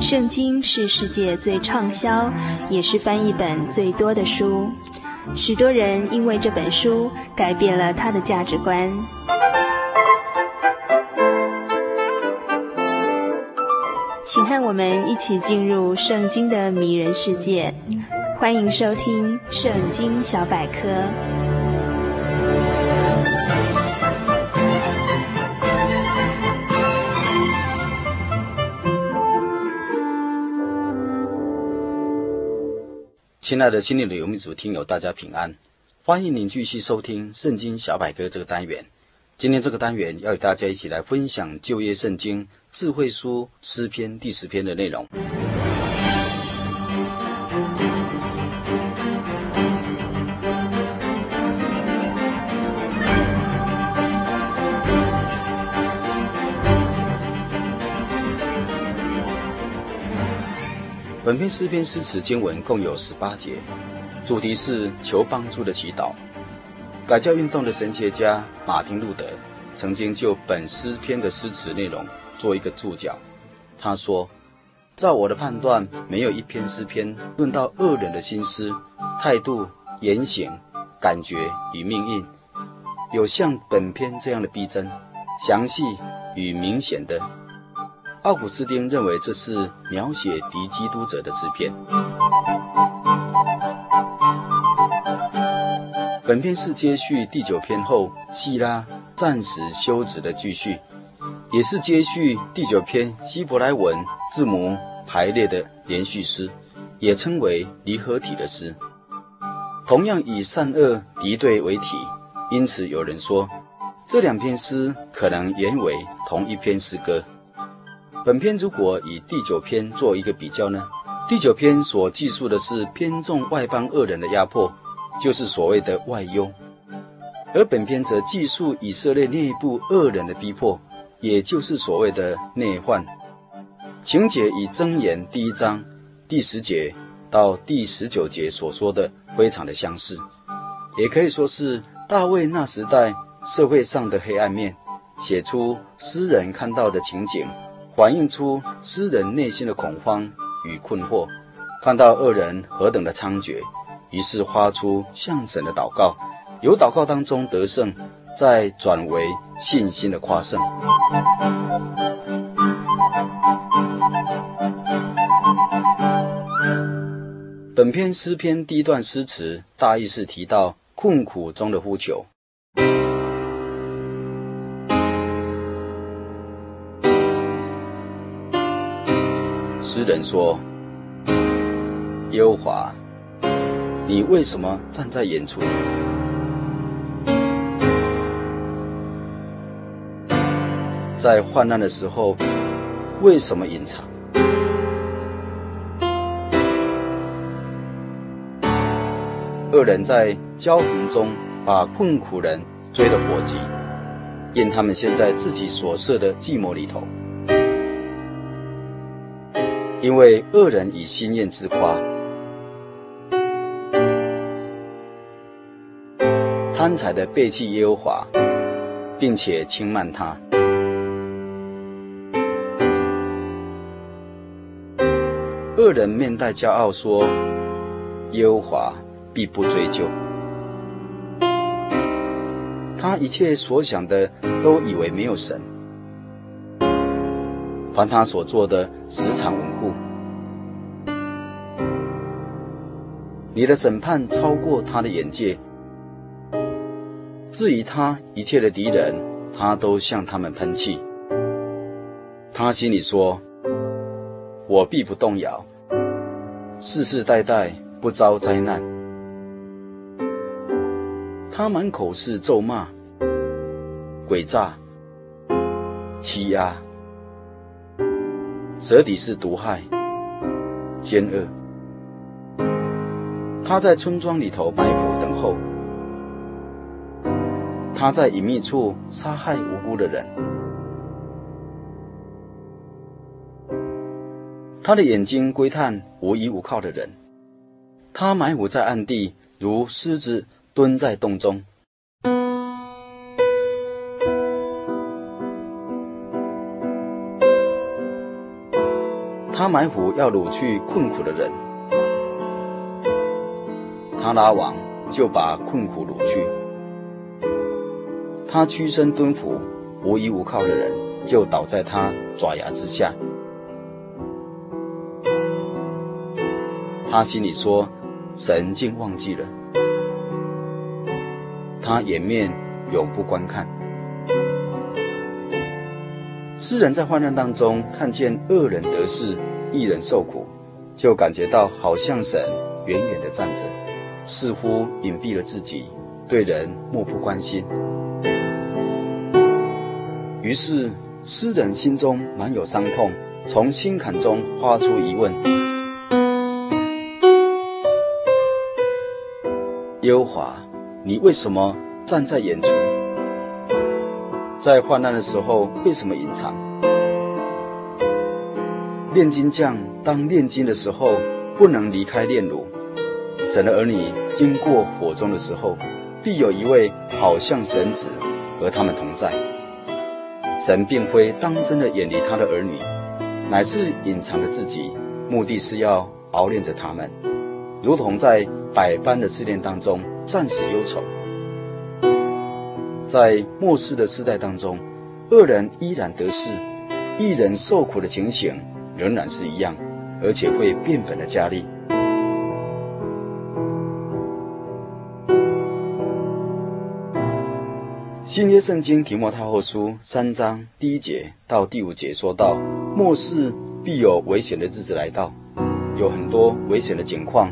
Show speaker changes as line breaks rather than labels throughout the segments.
圣经是世界最畅销，也是翻译本最多的书。许多人因为这本书改变了他的价值观。请和我们一起进入圣经的迷人世界。欢迎收听《圣经小百科》。
亲爱的心灵的游牧民族听友，大家平安！欢迎您继续收听《圣经小百科》这个单元。今天这个单元要与大家一起来分享旧约圣经智慧书诗篇第十篇的内容。本篇诗篇诗词经文共有十八节，主题是求帮助的祈祷。改教运动的神学家马丁路德曾经就本诗篇的诗词内容做一个注脚。他说：“照我的判断，没有一篇诗篇论到恶人的心思、态度、言行、感觉与命运，有像本篇这样的逼真、详细与明显的。”奥古斯丁认为这是描写敌基督者的诗篇。本篇是接续第九篇后希拉暂时休止的继续，也是接续第九篇希伯来文字母排列的连续诗，也称为离合体的诗。同样以善恶敌对为题，因此有人说这两篇诗可能原为同一篇诗歌。本篇如果以第九篇做一个比较呢？第九篇所记述的是偏重外邦恶人的压迫，就是所谓的外忧；而本篇则记述以色列内部恶人的逼迫，也就是所谓的内患。情节与箴言第一章第十节到第十九节所说的非常的相似，也可以说是大卫那时代社会上的黑暗面，写出诗人看到的情景。反映出诗人内心的恐慌与困惑，看到恶人何等的猖獗，于是发出向神的祷告，由祷告当中得胜，再转为信心的夸胜。本篇诗篇第一段诗词，大意是提到困苦中的呼求。诗人说：“耶和华，你为什么站在远处？在患难的时候，为什么隐藏？恶人在骄横中把困苦人追了火急，因他们陷在自己所设的计谋里头。”因为恶人以心念自夸，贪财的背弃耶和华，并且轻慢他。恶人面带骄傲说：“耶和华必不追究。”他一切所想的都以为没有神。凡他所做的，时常稳固。你的审判超过他的眼界。至于他一切的敌人，他都向他们喷气。他心里说：“我必不动摇，世世代代不遭灾难。”他满口是咒骂、诡诈、欺压。舌底是毒害、奸恶。他在村庄里头埋伏等候，他在隐秘处杀害无辜的人。他的眼睛窥探无依无靠的人，他埋伏在暗地，如狮子蹲在洞中。他埋伏要掳去困苦的人，他拉网就把困苦掳去；他屈身蹲伏，无依无靠的人就倒在他爪牙之下。他心里说：“神竟忘记了。”他掩面永不观看。诗人在患难当中看见恶人得势，一人受苦，就感觉到好像神远远的站着，似乎隐蔽了自己，对人漠不关心。于是诗人心中满有伤痛，从心坎中发出疑问：优华，你为什么站在远处？在患难的时候，为什么隐藏？炼金匠当炼金的时候，不能离开炼炉。神的儿女经过火中的时候，必有一位好像神子和他们同在。神并非当真的远离他的儿女，乃是隐藏着自己，目的是要熬炼着他们，如同在百般的试炼当中暂时忧愁。在末世的时代当中，恶人依然得势，一人受苦的情形仍然是一样，而且会变本的加厉。新约圣经提摩太后书三章第一节到第五节说到，末世必有危险的日子来到，有很多危险的景况。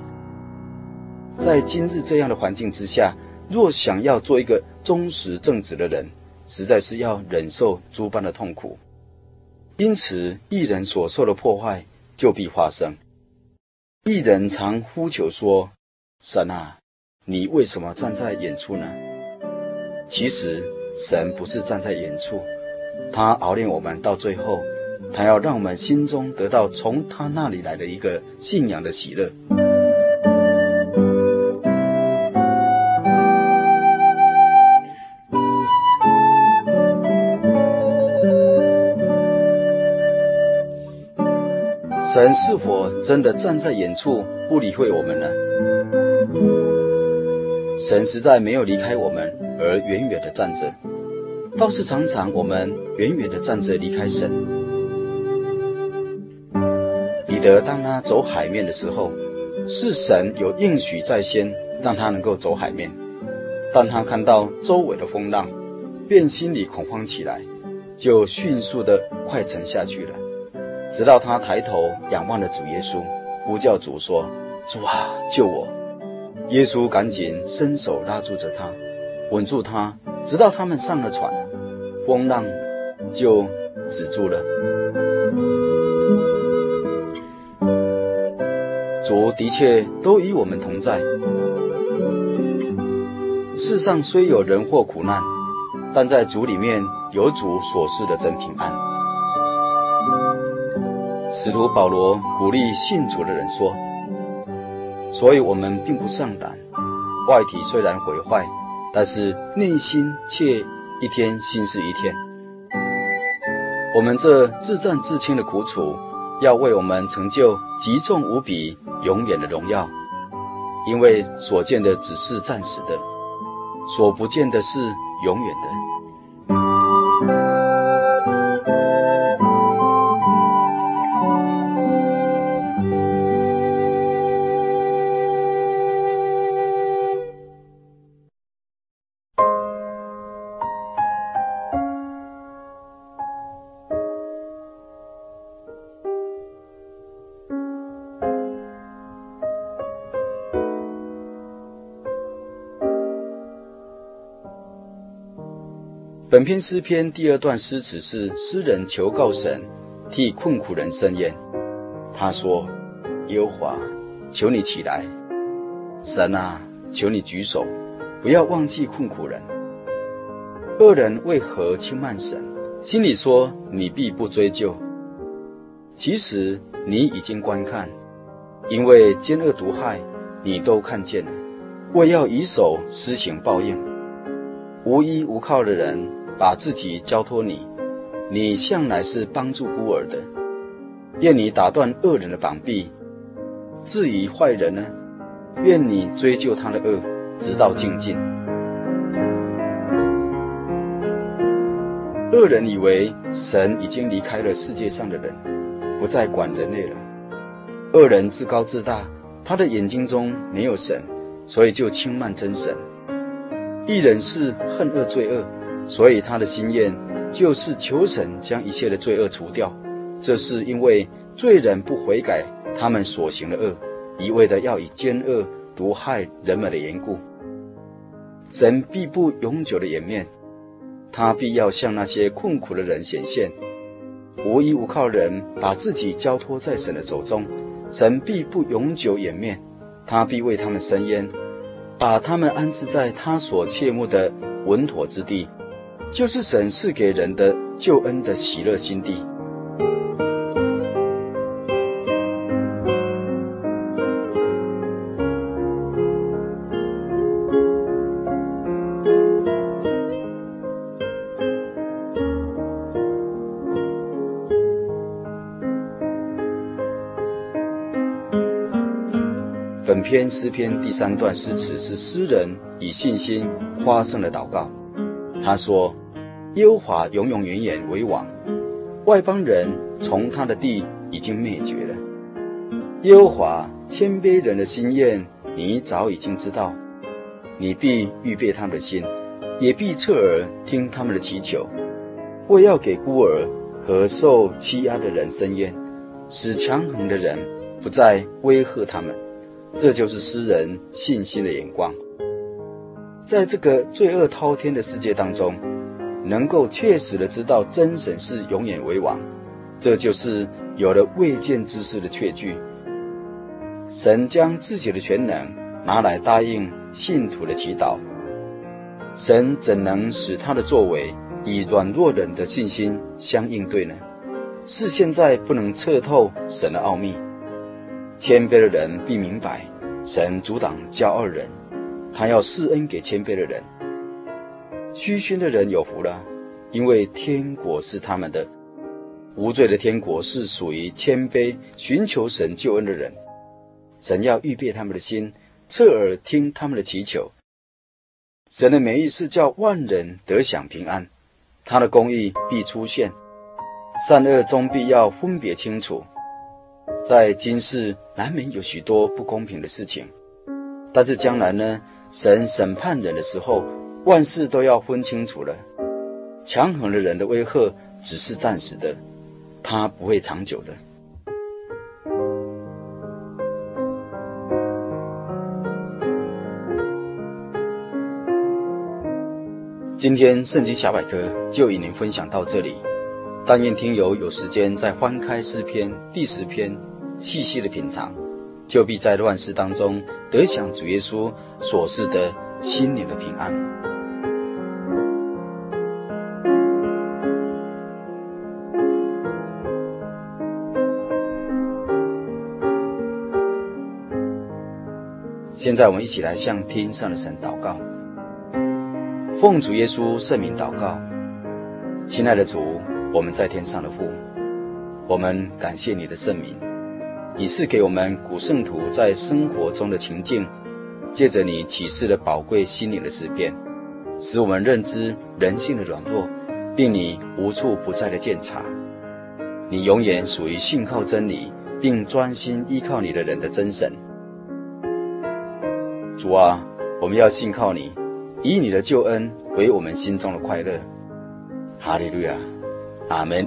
在今日这样的环境之下，若想要做一个忠实正直的人，实在是要忍受诸般的痛苦。因此，一人所受的破坏就必发生。一人常呼求说：“神啊，你为什么站在远处呢？”其实，神不是站在远处，他熬炼我们到最后，他要让我们心中得到从他那里来的一个信仰的喜乐。神是否真的站在远处不理会我们呢？神实在没有离开我们而远远的站着，倒是常常我们远远的站着离开神。彼得当他走海面的时候，是神有应许在先，让他能够走海面，但他看到周围的风浪，便心里恐慌起来，就迅速的快沉下去了。直到他抬头仰望了主耶稣，呼叫主说：“主啊，救我！”耶稣赶紧伸手拉住着他，稳住他，直到他们上了船，风浪就止住了。主的确都与我们同在。世上虽有人祸苦难，但在主里面有主所赐的真平安。使徒保罗鼓励信主的人说：“所以我们并不丧胆，外体虽然毁坏，但是内心却一天新似一天。我们这自战自轻的苦楚，要为我们成就极重无比、永远的荣耀。因为所见的只是暂时的，所不见的是永远的。”篇诗篇第二段诗词是诗人求告神，替困苦人伸冤。他说：“耶和华，求你起来；神啊，求你举手，不要忘记困苦人。恶人为何轻慢神？心里说你必不追究。其实你已经观看，因为奸恶毒害，你都看见了，为要以手施行报应。无依无靠的人。”把自己交托你，你向来是帮助孤儿的。愿你打断恶人的膀臂；至于坏人呢，愿你追究他的恶，直到净尽。恶人以为神已经离开了世界上的人，不再管人类了。恶人自高自大，他的眼睛中没有神，所以就轻慢真神。一人是恨恶罪恶，所以他的心愿就是求神将一切的罪恶除掉。这是因为罪人不悔改，他们所行的恶，一味的要以奸恶毒害人们的缘故，神必不永久的掩面，他必要向那些困苦的人显现。无依无靠人把自己交托在神的手中，神必不永久掩面，他必为他们伸冤，把他们安置在他所切慕的稳妥之地，就是神赐给人的救恩的喜乐心地。本篇诗篇第三段诗词是诗人以信心发生的祷告。他说：“耶和华永永远远为王，外邦人从他的地已经灭绝了。耶和华谦卑人的心愿，你早已经知道。你必预备他们的心，也必侧耳听他们的祈求。为要给孤儿和受欺压的人伸冤，使强横的人不再威吓他们。”这就是诗人信心的眼光，在这个罪恶滔天的世界当中，能够确实的知道真神是永远为王，这就是有了未见之事的确据。神将自己的全能拿来答应信徒的祈祷，神怎能使他的作为以软弱人的信心相应对呢？是现在不能测透神的奥秘。谦卑的人必明白，神阻挡骄傲人，他要施恩给谦卑的人。虚心的人有福了，因为天国是他们的。无罪的天国是属于谦卑、寻求神救恩的人。神要预备他们的心，侧耳听他们的祈求。神的美意是叫万人得享平安，他的公义必出现，善恶终必要分别清楚。在今世难免有许多不公平的事情，但是将来呢，神审判人的时候，万事都要分清楚了。强横的人的威吓只是暂时的，他不会长久的。今天圣经小百科就与您分享到这里，但愿听友有时间再翻开诗篇第十篇。细细的品尝，就必在乱世当中得享主耶稣所赐的心灵的平安。现在我们一起来向天上的神祷告，奉主耶稣圣名祷告，亲爱的主，我们在天上的父，我们感谢你的圣名。你是给我们古圣徒在生活中的情境，借着你启示的宝贵心灵的思辨，使我们认知人性的软弱，并你无处不在的鉴察。你永远属于信靠真理，并专心依靠你的人的真神。主啊，我们要信靠你，以你的救恩为我们心中的快乐。哈利路亚，阿门。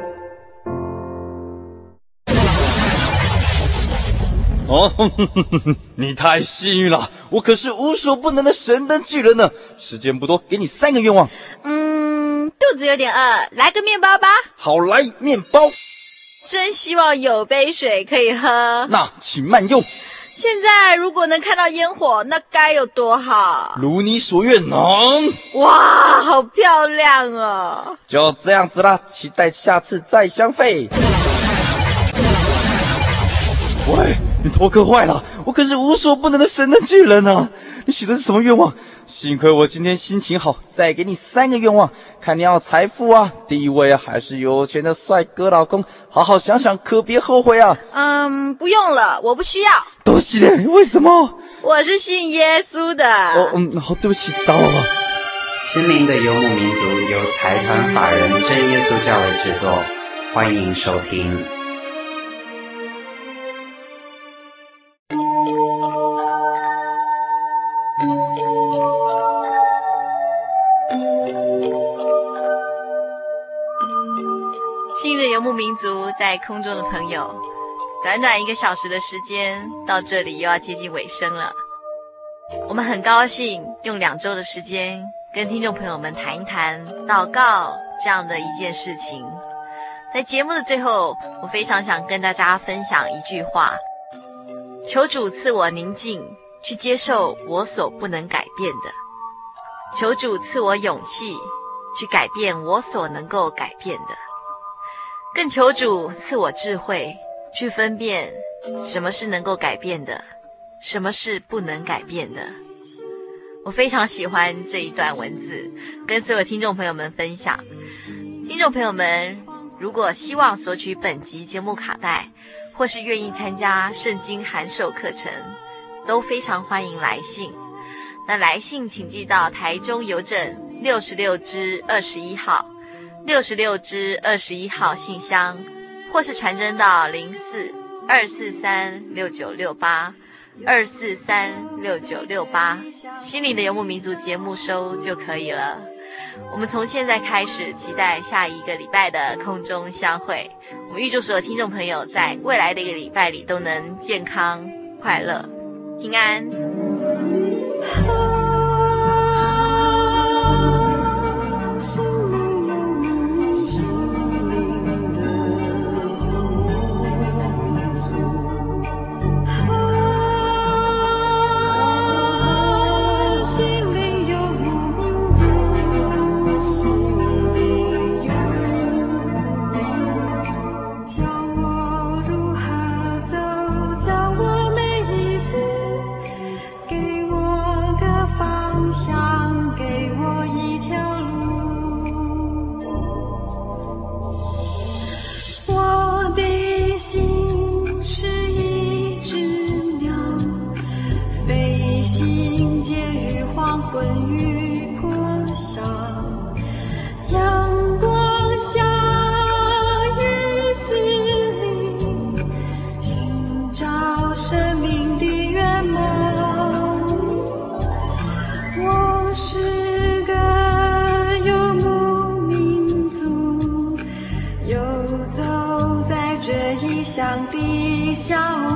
哦，你太幸运了，我可是无所不能的神灯巨人呢。时间不多，给你三个愿望。
嗯，肚子有点饿，来个面包吧。
好，来面包。
真希望有杯水可以喝。
那请慢用。
现在如果能看到烟火，那该有多好！
如你所愿，能。
哇，好漂亮哦！
就这样子啦，期待下次再相会。喂。你头壳坏了，我可是无所不能的神的巨人啊！你许的是什么愿望？幸亏我今天心情好，再给你三个愿望，看你要财富啊、地位啊，还是有钱的帅哥老公？好好想想，可别后悔啊！
嗯，不用了，我不需要。
多谢，为什么？
我是信耶稣的。
哦，嗯，好，对不起，打扰了。
心灵的游牧民族由财团法人真耶稣教会制作，欢迎收听。
民族在空中的朋友，短短一个小时的时间到这里又要接近尾声了。我们很高兴用两周的时间跟听众朋友们谈一谈祷告这样的一件事情。在节目的最后，我非常想跟大家分享一句话：求主赐我宁静，去接受我所不能改变的；求主赐我勇气，去改变我所能够改变的。更求主赐我智慧，去分辨什么是能够改变的，什么是不能改变的。我非常喜欢这一段文字，跟所有听众朋友们分享。听众朋友们，如果希望索取本集节目卡带，或是愿意参加圣经函授课程，都非常欢迎来信。那来信请寄到台中邮政六十六支二十一号。六十六支二十一号信箱，或是传真到零四二四三六九六八二四三六九六八，心灵的游牧民族节目收就可以了。我们从现在开始期待下一个礼拜的空中相会。我们预祝所有听众朋友在未来的一个礼拜里都能健康、快乐、平安。
这异乡的小。